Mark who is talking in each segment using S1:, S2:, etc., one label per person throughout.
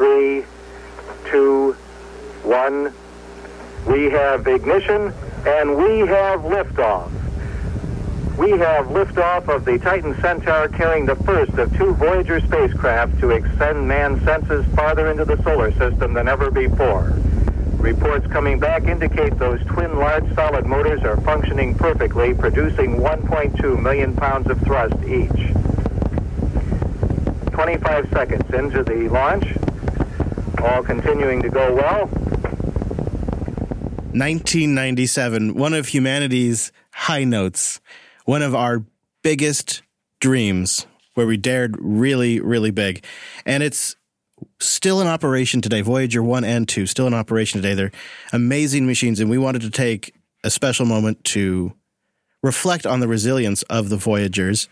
S1: three, two, one. We have ignition and we have liftoff. We have liftoff of the Titan Centaur carrying the first of two Voyager spacecraft to extend man's senses farther into the solar system than ever before. Reports coming back indicate those twin large solid motors are functioning perfectly, producing 1.2 million pounds of thrust each. 25 seconds into the launch, all continuing to go well.
S2: 1997, one of humanity's high notes, one of our biggest dreams, where we dared really, really big. And it's still in operation today. Voyager 1 and 2, still in operation today. They're amazing machines, and we wanted to take a special moment to reflect on the resilience of the Voyagers.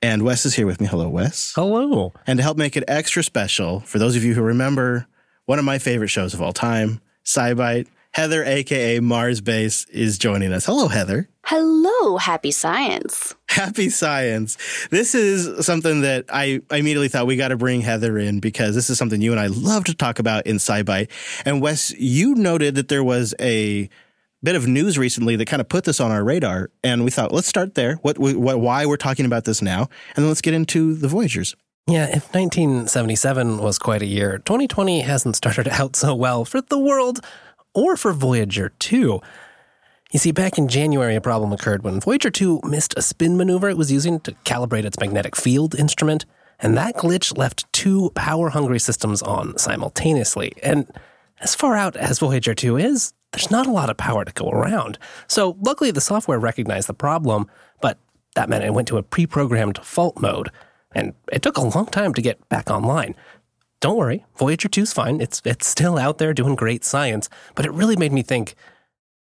S2: And Wes is here with me. Hello, Wes.
S3: Hello.
S2: And to help make it extra special, for those of you who remember one of my favorite shows of all time, SciByte, Heather, aka Mars Base, is joining us. Hello, Heather.
S4: Hello, happy science.
S2: Happy science. This is something that I, I immediately thought we got to bring Heather in because this is something you and I love to talk about in SciByte. And Wes, you noted that there was a bit of news recently that kind of put this on our radar, and we thought let's start there. What, what why we're talking about this now, and then let's get into the Voyagers.
S3: Yeah, if 1977 was quite a year, 2020 hasn't started out so well for the world or for Voyager 2. You see, back in January, a problem occurred when Voyager 2 missed a spin maneuver it was using to calibrate its magnetic field instrument, and that glitch left two power hungry systems on simultaneously. And as far out as Voyager 2 is, there's not a lot of power to go around. So, luckily, the software recognized the problem, but that meant it went to a pre programmed fault mode, and it took a long time to get back online. Don't worry, Voyager 2's fine. It's, it's still out there doing great science, but it really made me think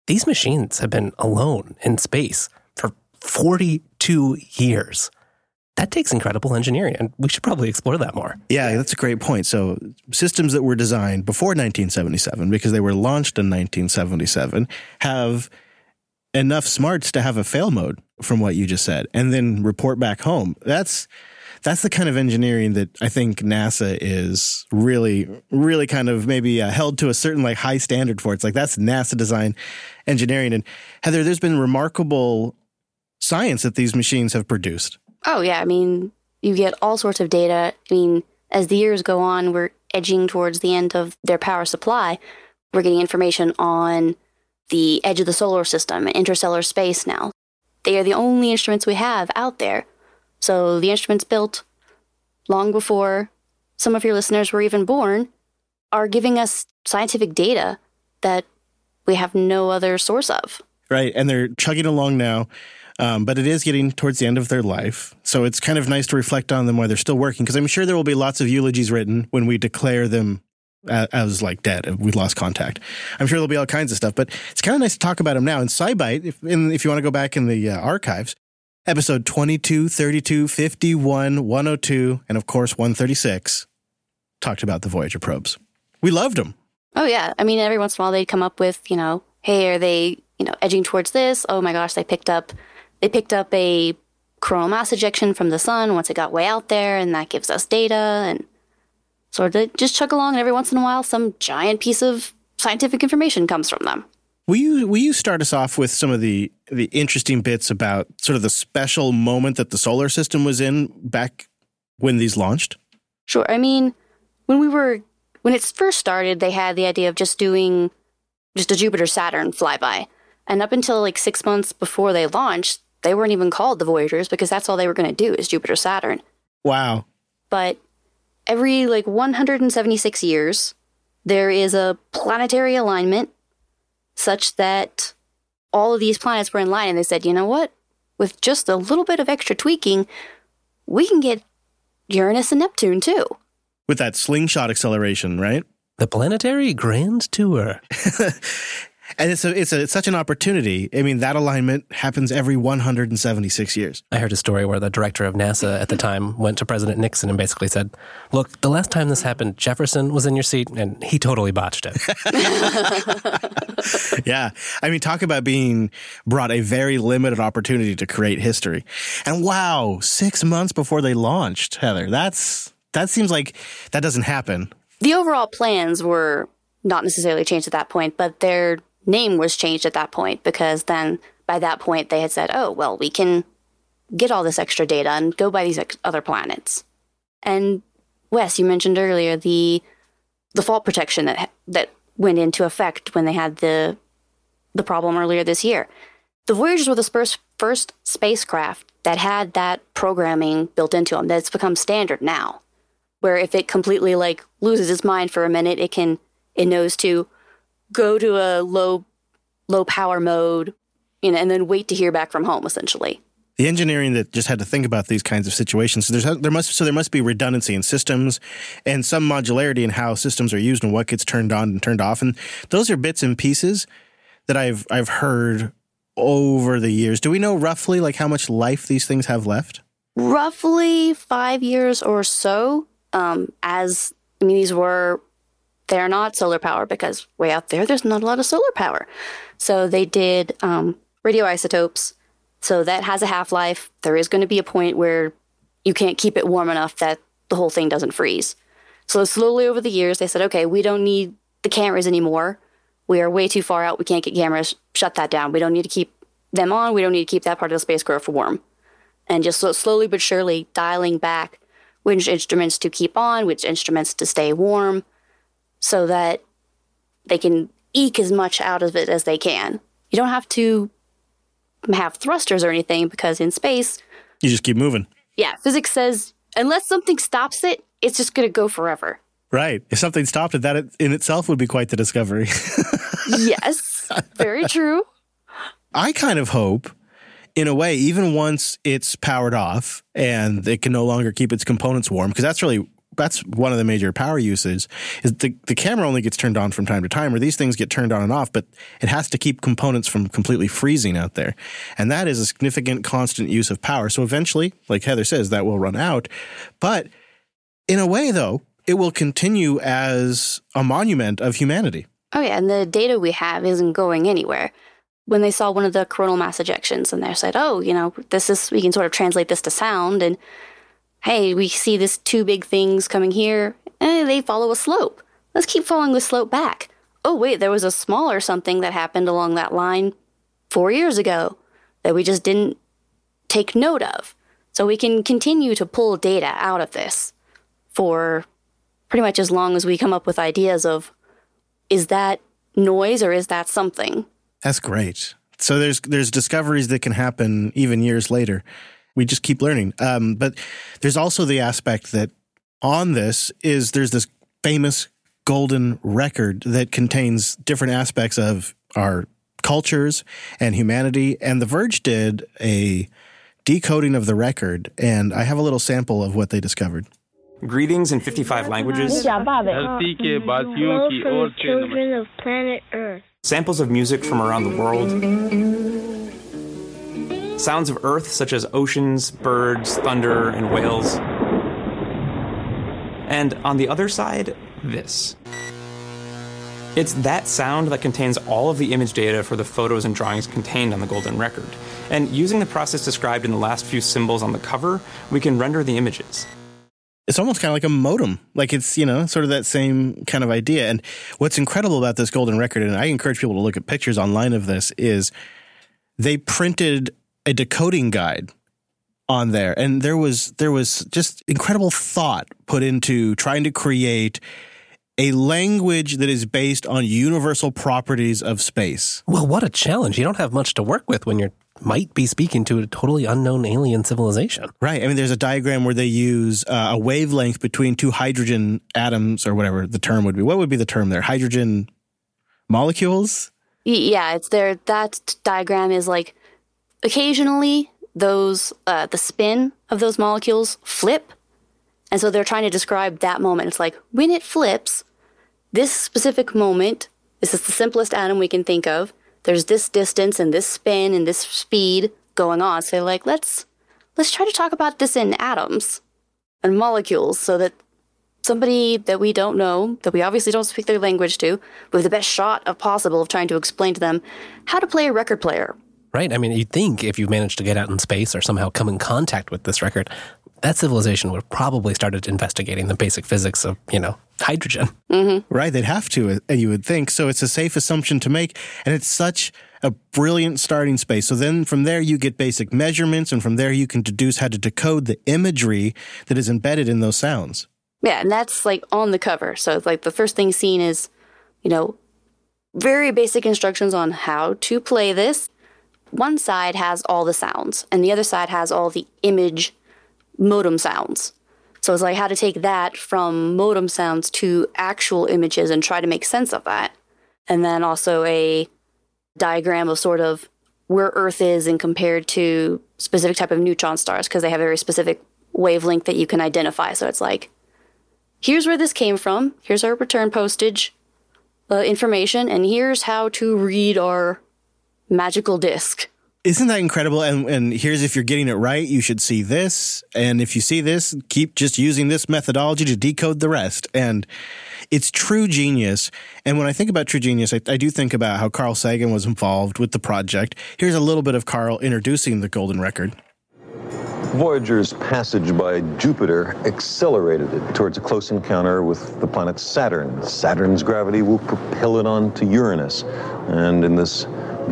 S3: these machines have been alone in space for 42 years. That takes incredible engineering, and we should probably explore that more.
S2: Yeah, that's a great point. So, systems that were designed before 1977, because they were launched in 1977, have enough smarts to have a fail mode from what you just said, and then report back home. That's that's the kind of engineering that I think NASA is really, really kind of maybe uh, held to a certain like high standard for. It's like that's NASA design engineering. And Heather, there's been remarkable science that these machines have produced.
S4: Oh, yeah. I mean, you get all sorts of data. I mean, as the years go on, we're edging towards the end of their power supply. We're getting information on the edge of the solar system and interstellar space now. They are the only instruments we have out there so the instruments built long before some of your listeners were even born are giving us scientific data that we have no other source of.
S2: Right. And they're chugging along now. Um, but it is getting towards the end of their life. So it's kind of nice to reflect on them while they're still working because I'm sure there will be lots of eulogies written when we declare them as like dead. We lost contact. I'm sure there'll be all kinds of stuff, but it's kind of nice to talk about them now. In SciByte, if, in, if you want to go back in the uh, archives, episode 22, 32, 51, 102, and of course 136 talked about the Voyager probes. We loved them.
S4: Oh, yeah. I mean, every once in a while they'd come up with, you know, hey, are they, you know, edging towards this? Oh my gosh, they picked up, they picked up a coronal mass ejection from the sun once it got way out there, and that gives us data. And sort of just chug along, and every once in a while, some giant piece of scientific information comes from them.
S2: Will you will you start us off with some of the the interesting bits about sort of the special moment that the solar system was in back when these launched?
S4: Sure. I mean, when we were when it first started, they had the idea of just doing just a Jupiter Saturn flyby. And up until like 6 months before they launched, they weren't even called the Voyagers because that's all they were going to do is Jupiter Saturn.
S2: Wow.
S4: But every like 176 years, there is a planetary alignment such that all of these planets were in line and they said, you know what? With just a little bit of extra tweaking, we can get Uranus and Neptune too.
S2: With that slingshot acceleration, right?
S3: The planetary grand tour.
S2: And it's a, it's a, it's such an opportunity. I mean, that alignment happens every 176 years.
S3: I heard a story where the director of NASA at the time went to President Nixon and basically said, "Look, the last time this happened, Jefferson was in your seat and he totally botched it."
S2: yeah, I mean, talk about being brought a very limited opportunity to create history. And wow, six months before they launched, Heather, that's that seems like that doesn't happen
S4: the overall plans were not necessarily changed at that point, but their name was changed at that point because then by that point they had said, oh, well, we can get all this extra data and go by these ex- other planets. And Wes, you mentioned earlier the the fault protection that that went into effect when they had the the problem earlier this year. The Voyagers were the first first spacecraft that had that programming built into them. That's become standard now, where if it completely like loses its mind for a minute, it can it knows to go to a low low power mode, you know, and then wait to hear back from home. Essentially,
S2: the engineering that just had to think about these kinds of situations. So there's there must so there must be redundancy in systems and some modularity in how systems are used and what gets turned on and turned off. And those are bits and pieces that I've I've heard over the years. Do we know roughly like how much life these things have left?
S4: Roughly five years or so. Um, as I mean, these were they're not solar power because way out there, there's not a lot of solar power. So they did um, radioisotopes so that has a half life. There is going to be a point where you can't keep it warm enough that the whole thing doesn't freeze. So slowly over the years, they said, okay, we don't need the cameras anymore. We are way too far out. We can't get cameras. Shut that down. We don't need to keep them on. We don't need to keep that part of the spacecraft warm. And just so slowly but surely dialing back which instruments to keep on, which instruments to stay warm, so that they can eke as much out of it as they can. You don't have to have thrusters or anything because in space,
S2: you just keep moving.
S4: Yeah, physics says unless something stops it, it's just going to go forever.
S2: Right. If something stopped it, that in itself would be quite the discovery.
S4: yes, very true.
S2: I kind of hope, in a way, even once it's powered off and it can no longer keep its components warm, because that's really that's one of the major power uses is the, the camera only gets turned on from time to time or these things get turned on and off but it has to keep components from completely freezing out there. And that is a significant constant use of power. So eventually like heather says that will run out. But in a way though it will continue as a monument of humanity.
S4: Oh yeah and the data we have isn't going anywhere. When they saw one of the coronal mass ejections and they said oh you know this is we can sort of translate this to sound and hey, we see this two big things coming here, and they follow a slope. Let's keep following the slope back. Oh, wait, there was a smaller something that happened along that line four years ago that we just didn't take note of. So we can continue to pull data out of this for pretty much as long as we come up with ideas of is that noise or is that something?
S2: That's great. So there's there's discoveries that can happen even years later we just keep learning. Um, but there's also the aspect that on this is there's this famous golden record that contains different aspects of our cultures and humanity. And The Verge did a decoding of the record, and I have a little sample of what they discovered.
S5: Greetings in 55 languages.
S6: children of planet Earth.
S5: Samples of music from around the world sounds of Earth such as oceans, birds, thunder, and whales. And on the other side, this. It's that sound that contains all of the image data for the photos and drawings contained on the Golden Record. And using the process described in the last few symbols on the cover, we can render the images.
S2: It's almost kind of like a modem. Like it's, you know, sort of that same kind of idea. And what's incredible about this Golden Record, and I encourage people to look at pictures online of this, is they printed a decoding guide on there and there was there was just incredible thought put into trying to create a language that is based on universal properties of space.
S3: Well, what a challenge. You don't have much to work with when you might be speaking to a totally unknown alien civilization.
S2: Right. I mean, there's a diagram where they use uh, a wavelength between two hydrogen atoms or whatever the term would be. What would be the term there? Hydrogen molecules?
S4: Yeah, it's there. That diagram is like occasionally those uh, the spin of those molecules flip. And so they're trying to describe that moment. It's like when it flips this specific moment this is the simplest atom we can think of. There's this distance and this spin and this speed going on. So like let's let's try to talk about this in atoms and molecules so that somebody that we don't know that we obviously don't speak their language to with the best shot of possible of trying to explain to them how to play a record player
S3: Right. I mean, you'd think if you managed to get out in space or somehow come in contact with this record, that civilization would have probably started investigating the basic physics of, you know, hydrogen.
S4: Mm-hmm.
S2: Right, they'd have to, uh, you would think. So it's a safe assumption to make, and it's such a brilliant starting space. So then from there you get basic measurements, and from there you can deduce how to decode the imagery that is embedded in those sounds.
S4: Yeah, and that's like on the cover. So it's like the first thing seen is, you know, very basic instructions on how to play this. One side has all the sounds, and the other side has all the image modem sounds. So it's like how to take that from modem sounds to actual images and try to make sense of that. And then also a diagram of sort of where Earth is and compared to specific type of neutron stars because they have a very specific wavelength that you can identify. So it's like, here's where this came from. Here's our return postage uh, information, and here's how to read our magical disc.
S2: Isn't that incredible? And, and here's if you're getting it right, you should see this. And if you see this, keep just using this methodology to decode the rest. And it's true genius. And when I think about true genius, I, I do think about how Carl Sagan was involved with the project. Here's a little bit of Carl introducing the Golden Record.
S7: Voyager's passage by Jupiter accelerated it towards a close encounter with the planet Saturn. Saturn's gravity will propel it on to Uranus. And in this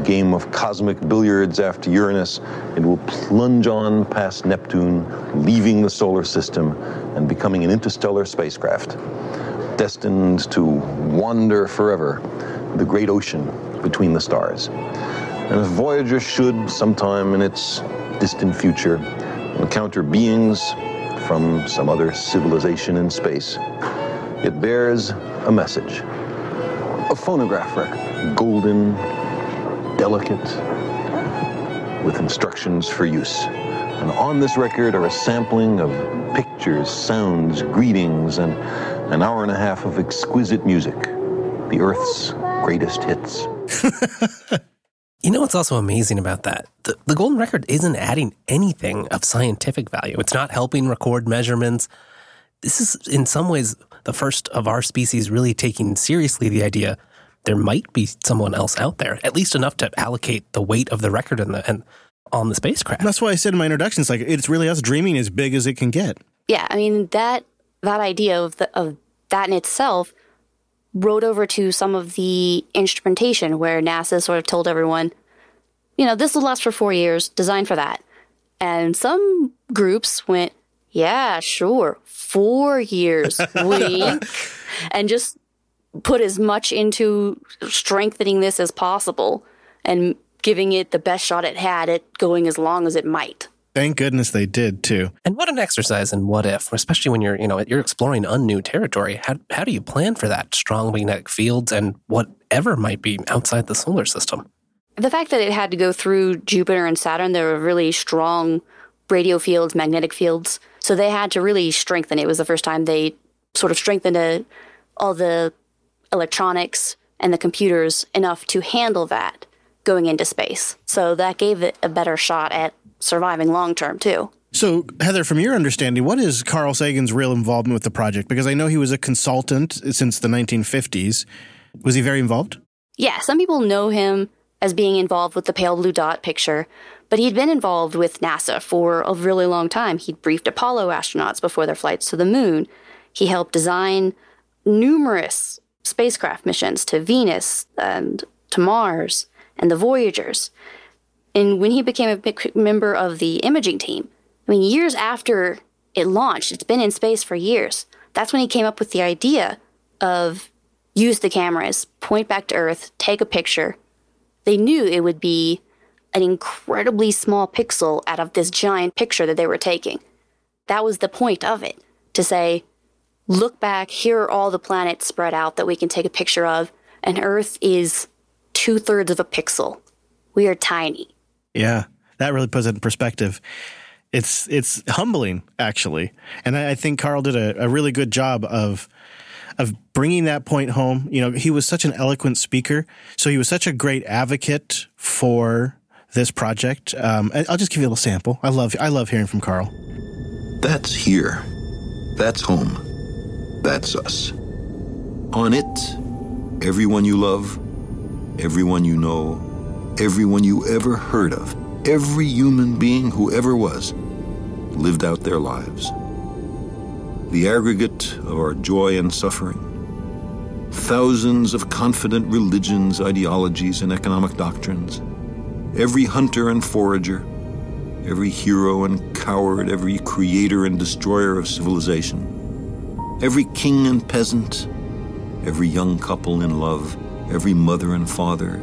S7: game of cosmic billiards after Uranus, it will plunge on past Neptune, leaving the solar system and becoming an interstellar spacecraft, destined to wander forever the great ocean between the stars. And if Voyager should, sometime in its distant future, encounter beings from some other civilization in space, it bears a message. A phonograph record, golden, delicate, with instructions for use. And on this record are a sampling of pictures, sounds, greetings, and an hour and a half of exquisite music. The Earth's greatest hits.
S3: You know what's also amazing about that? The, the golden record isn't adding anything of scientific value. It's not helping record measurements. This is, in some ways, the first of our species really taking seriously the idea there might be someone else out there, at least enough to allocate the weight of the record and the and on the spacecraft.
S2: That's why I said in my introduction, it's like it's really us dreaming as big as it can get.
S4: Yeah, I mean that that idea of the, of that in itself rode over to some of the instrumentation where NASA sort of told everyone, you know, this will last for four years, designed for that. And some groups went, yeah, sure, four years, wink, and just put as much into strengthening this as possible and giving it the best shot it had at going as long as it might.
S2: Thank goodness they did too.
S3: And what an exercise in what if, especially when you're, you know, you're exploring unknown territory. How how do you plan for that? Strong magnetic fields and whatever might be outside the solar system.
S4: The fact that it had to go through Jupiter and Saturn, there were really strong radio fields, magnetic fields. So they had to really strengthen. It was the first time they sort of strengthened a, all the electronics and the computers enough to handle that going into space. So that gave it a better shot at surviving long term too.
S2: So, Heather, from your understanding, what is Carl Sagan's real involvement with the project? Because I know he was a consultant since the 1950s. Was he very involved?
S4: Yeah, some people know him as being involved with the pale blue dot picture, but he'd been involved with NASA for a really long time. He'd briefed Apollo astronauts before their flights to the moon. He helped design numerous spacecraft missions to Venus and to Mars and the Voyagers. And when he became a member of the imaging team, I mean, years after it launched, it's been in space for years. That's when he came up with the idea of use the cameras, point back to Earth, take a picture. They knew it would be an incredibly small pixel out of this giant picture that they were taking. That was the point of it to say, look back, here are all the planets spread out that we can take a picture of, and Earth is two thirds of a pixel. We are tiny.
S2: Yeah, that really puts it in perspective. It's it's humbling actually, and I, I think Carl did a, a really good job of of bringing that point home. You know, he was such an eloquent speaker, so he was such a great advocate for this project. Um, I'll just give you a little sample. I love I love hearing from Carl.
S8: That's here. That's home. That's us. On it, everyone you love, everyone you know, everyone you ever heard of, every human being who ever was, lived out their lives. The aggregate of our joy and suffering, thousands of confident religions, ideologies, and economic doctrines, every hunter and forager, every hero and coward, every creator and destroyer of civilization, every king and peasant, every young couple in love, every mother and father,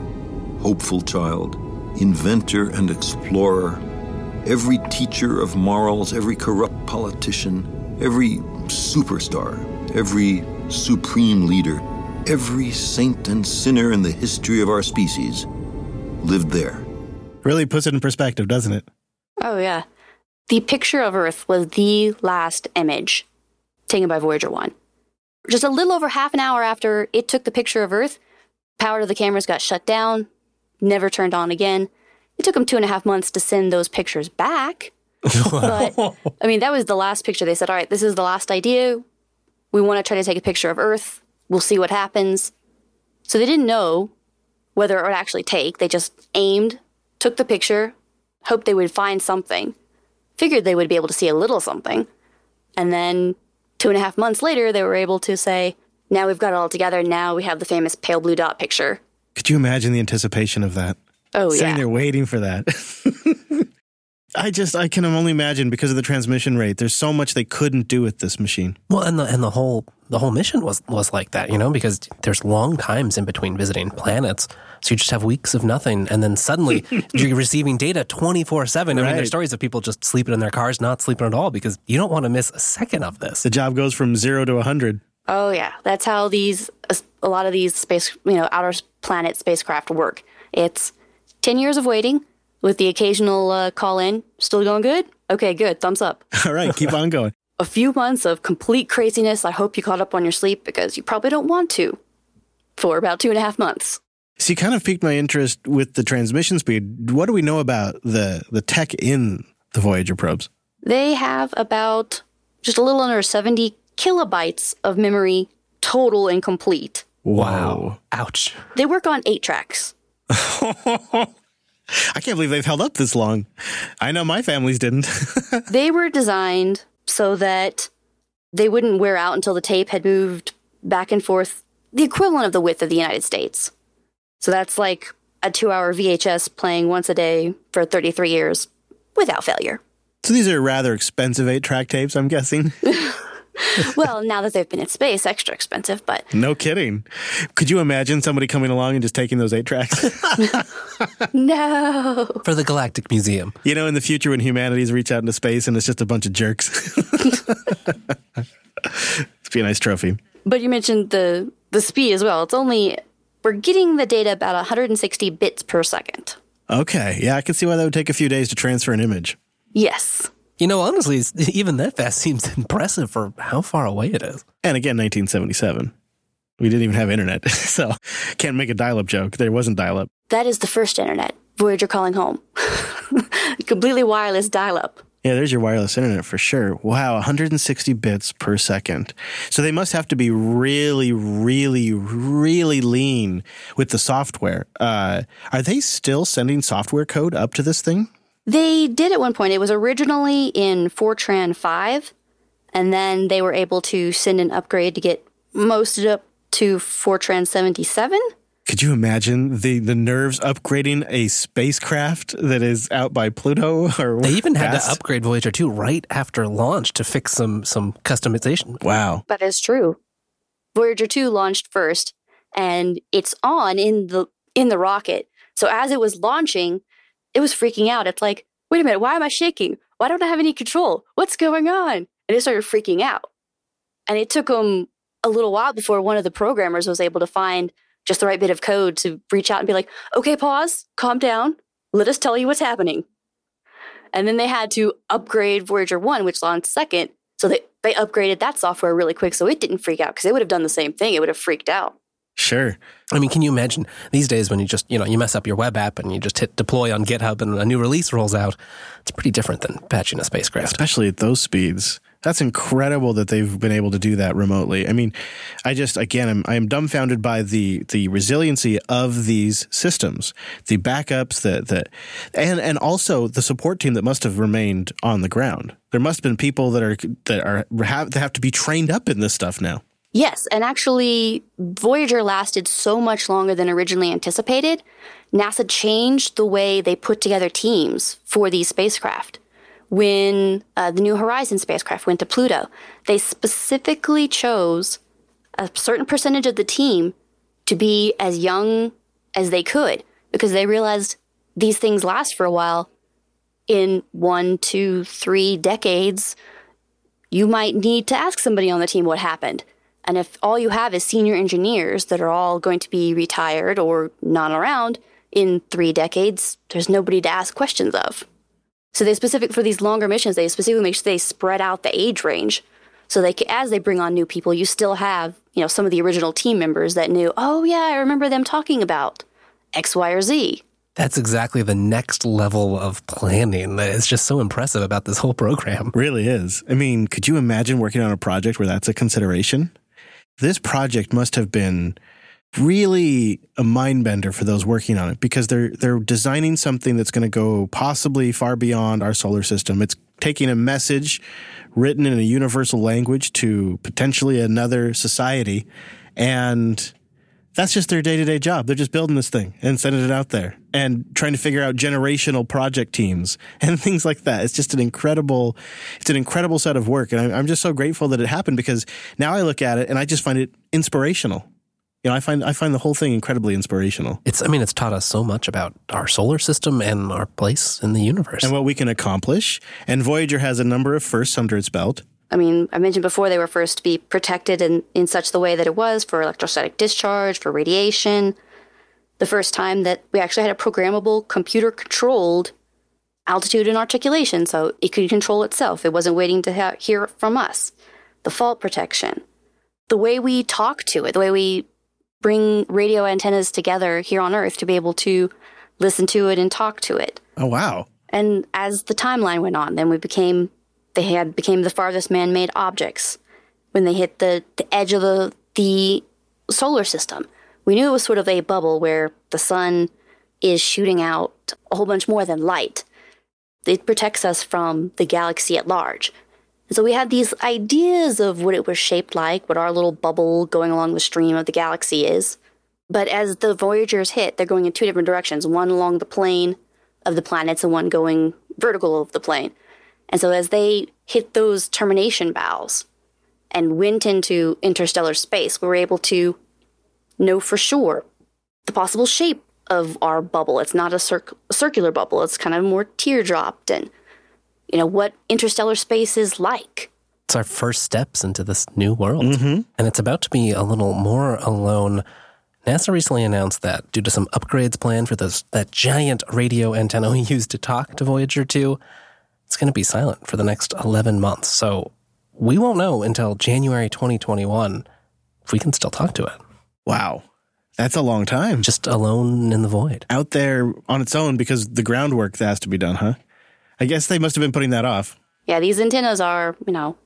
S8: hopeful child, inventor and explorer, every teacher of morals, every corrupt politician, every superstar, every supreme leader, every saint and sinner in the history of our species lived there.
S2: Really puts it in perspective, doesn't it?
S4: Oh, yeah. The picture of Earth was the last image taken by Voyager 1. Just a little over half an hour after it took the picture of Earth, power to the cameras got shut down, never turned on again. It took them two and a half months to send those pictures back. but, I mean, that was the last picture. They said, all right, this is the last idea. We want to try to take a picture of Earth. We'll see what happens. So they didn't know whether it would actually take. They just aimed, took the picture, hoped they would find something, figured they would be able to see a little something. And then two and a half months later, they were able to say, now we've got it all together. Now we have the famous pale blue dot picture.
S2: Could you imagine the anticipation of that?
S4: Oh,
S2: Sitting
S4: yeah.
S2: Sitting there waiting for that. I just, I can only imagine because of the transmission rate. There's so much they couldn't do with this machine.
S3: Well, and the and the whole the whole mission was was like that, you know, because there's long times in between visiting planets. So you just have weeks of nothing, and then suddenly you're receiving data 24 seven. I mean, there's stories of people just sleeping in their cars, not sleeping at all, because you don't want to miss a second of this.
S2: The job goes from zero to 100.
S4: Oh yeah, that's how these a lot of these space, you know, outer planet spacecraft work. It's 10 years of waiting with the occasional uh, call in. Still going good? Okay, good. Thumbs up.
S2: All right, keep on going.
S4: A few months of complete craziness. I hope you caught up on your sleep because you probably don't want to for about two and a half months.
S2: See, kind of piqued my interest with the transmission speed. What do we know about the the tech in the Voyager probes?
S4: They have about just a little under 70 kilobytes of memory total and complete.
S2: Wow.
S3: Ouch.
S4: They work on eight tracks.
S2: I can't believe they've held up this long. I know my families didn't.
S4: they were designed so that they wouldn't wear out until the tape had moved back and forth the equivalent of the width of the United States. So that's like a two hour VHS playing once a day for 33 years without failure.
S2: so these are rather expensive eight track tapes, I'm guessing.
S4: well, now that they've been in space, extra expensive, but
S2: no kidding. Could you imagine somebody coming along and just taking those eight tracks?
S4: no.
S3: For the Galactic Museum.
S2: you know, in the future when humanities reach out into space and it's just a bunch of jerks. It'd be a nice trophy.
S4: But you mentioned the the speed as well. It's only we're getting the data about 160 bits per second.
S2: Okay. Yeah, I can see why that would take a few days to transfer an image.
S4: Yes.
S3: You know, honestly, even that fast seems impressive for how far away it is.
S2: And again, 1977. We didn't even have internet. So can't make a dial up joke. There wasn't dial up.
S4: That is the first internet. Voyager calling home. Completely wireless dial up.
S2: Yeah, there's your wireless internet for sure. Wow, 160 bits per second. So they must have to be really, really, really lean with the software. Uh, are they still sending software code up to this thing?
S4: They did at one point. It was originally in Fortran 5, and then they were able to send an upgrade to get most of it up to Fortran 77.
S2: Could you imagine the, the nerves upgrading a spacecraft that is out by Pluto? Or
S3: They even had to upgrade Voyager 2 right after launch to fix some some customization.
S2: Wow.
S4: That is true. Voyager 2 launched first, and it's on in the in the rocket. So as it was launching, it was freaking out. It's like, wait a minute, why am I shaking? Why don't I have any control? What's going on? And it started freaking out. And it took them a little while before one of the programmers was able to find just the right bit of code to reach out and be like, okay, pause, calm down, let us tell you what's happening. And then they had to upgrade Voyager 1, which launched second. So they, they upgraded that software really quick so it didn't freak out because it would have done the same thing. It would have freaked out.
S2: Sure.
S3: I mean, can you imagine these days when you just, you know, you mess up your web app and you just hit deploy on GitHub and a new release rolls out? It's pretty different than patching a spacecraft.
S2: Especially at those speeds. That's incredible that they've been able to do that remotely. I mean, I just again I'm I'm dumbfounded by the the resiliency of these systems, the backups that that and and also the support team that must have remained on the ground. There must have been people that are that are have that have to be trained up in this stuff now.
S4: Yes, and actually Voyager lasted so much longer than originally anticipated. NASA changed the way they put together teams for these spacecraft when uh, the New Horizons spacecraft went to Pluto, they specifically chose a certain percentage of the team to be as young as they could because they realized these things last for a while. In one, two, three decades, you might need to ask somebody on the team what happened. And if all you have is senior engineers that are all going to be retired or not around in three decades, there's nobody to ask questions of. So they specific for these longer missions, they specifically make sure they spread out the age range. So they as they bring on new people, you still have, you know, some of the original team members that knew, oh yeah, I remember them talking about X, Y, or Z.
S3: That's exactly the next level of planning that is just so impressive about this whole program.
S2: Really is. I mean, could you imagine working on a project where that's a consideration? This project must have been really a mind bender for those working on it because they're they're designing something that's going to go possibly far beyond our solar system. It's taking a message written in a universal language to potentially another society and that's just their day-to-day job. They're just building this thing and sending it out there and trying to figure out generational project teams and things like that. It's just an incredible, it's an incredible set of work. And I'm just so grateful that it happened because now I look at it and I just find it inspirational you know, I find I find the whole thing incredibly inspirational.
S3: It's I mean, it's taught us so much about our solar system and our place in the universe.
S2: And what we can accomplish. And Voyager has a number of firsts under its belt.
S4: I mean, I mentioned before they were first to be protected in, in such the way that it was for electrostatic discharge, for radiation. The first time that we actually had a programmable, computer controlled altitude and articulation, so it could control itself. It wasn't waiting to ha- hear from us. The fault protection. The way we talk to it, the way we bring radio antennas together here on Earth to be able to listen to it and talk to it.
S2: Oh wow.
S4: And as the timeline went on, then we became they had became the farthest man-made objects when they hit the, the edge of the the solar system. We knew it was sort of a bubble where the sun is shooting out a whole bunch more than light. It protects us from the galaxy at large. And so we had these ideas of what it was shaped like, what our little bubble going along the stream of the galaxy is. But as the Voyagers hit, they're going in two different directions one along the plane of the planets and one going vertical of the plane. And so as they hit those termination bows and went into interstellar space, we were able to know for sure the possible shape of our bubble. It's not a, circ- a circular bubble, it's kind of more teardropped and you know, what interstellar space is like.
S3: It's our first steps into this new world.
S2: Mm-hmm.
S3: And it's about to be a little more alone. NASA recently announced that due to some upgrades planned for those, that giant radio antenna we used to talk to Voyager 2, it's going to be silent for the next 11 months. So we won't know until January 2021 if we can still talk to it.
S2: Wow. That's a long time.
S3: Just alone in the void.
S2: Out there on its own because the groundwork that has to be done, huh? I guess they must have been putting that off.
S4: Yeah, these antennas are, you know,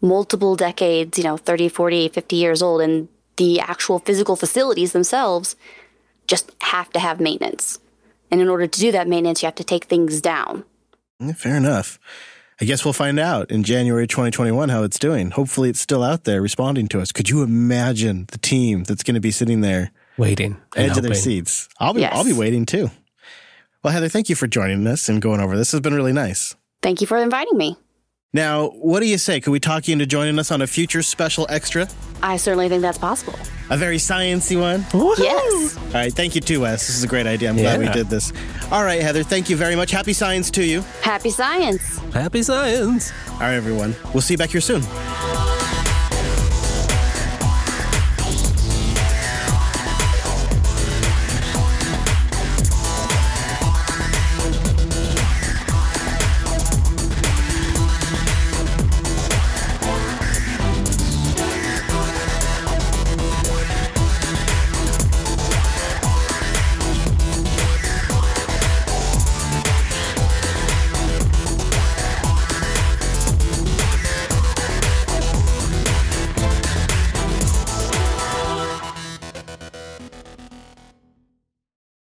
S4: multiple decades, you know, 30, 40, 50 years old, and the actual physical facilities themselves just have to have maintenance. And in order to do that maintenance, you have to take things down.
S2: fair enough. I guess we'll find out in January 2021 how it's doing. Hopefully, it's still out there responding to us. Could you imagine the team that's going to be sitting there
S3: waiting,
S2: edge of their seats? I'll be, yes. I'll be waiting too. Well, Heather, thank you for joining us and going over this. This has been really nice.
S4: Thank you for inviting me.
S2: Now, what do you say? Could we talk you into joining us on a future special extra?
S4: I certainly think that's possible.
S2: A very sciency one?
S4: Woo-hoo! Yes.
S2: All right. Thank you, too, Wes. This is a great idea. I'm yeah. glad we did this. All right, Heather. Thank you very much. Happy science to you.
S4: Happy science.
S3: Happy science.
S2: All right, everyone. We'll see you back here soon.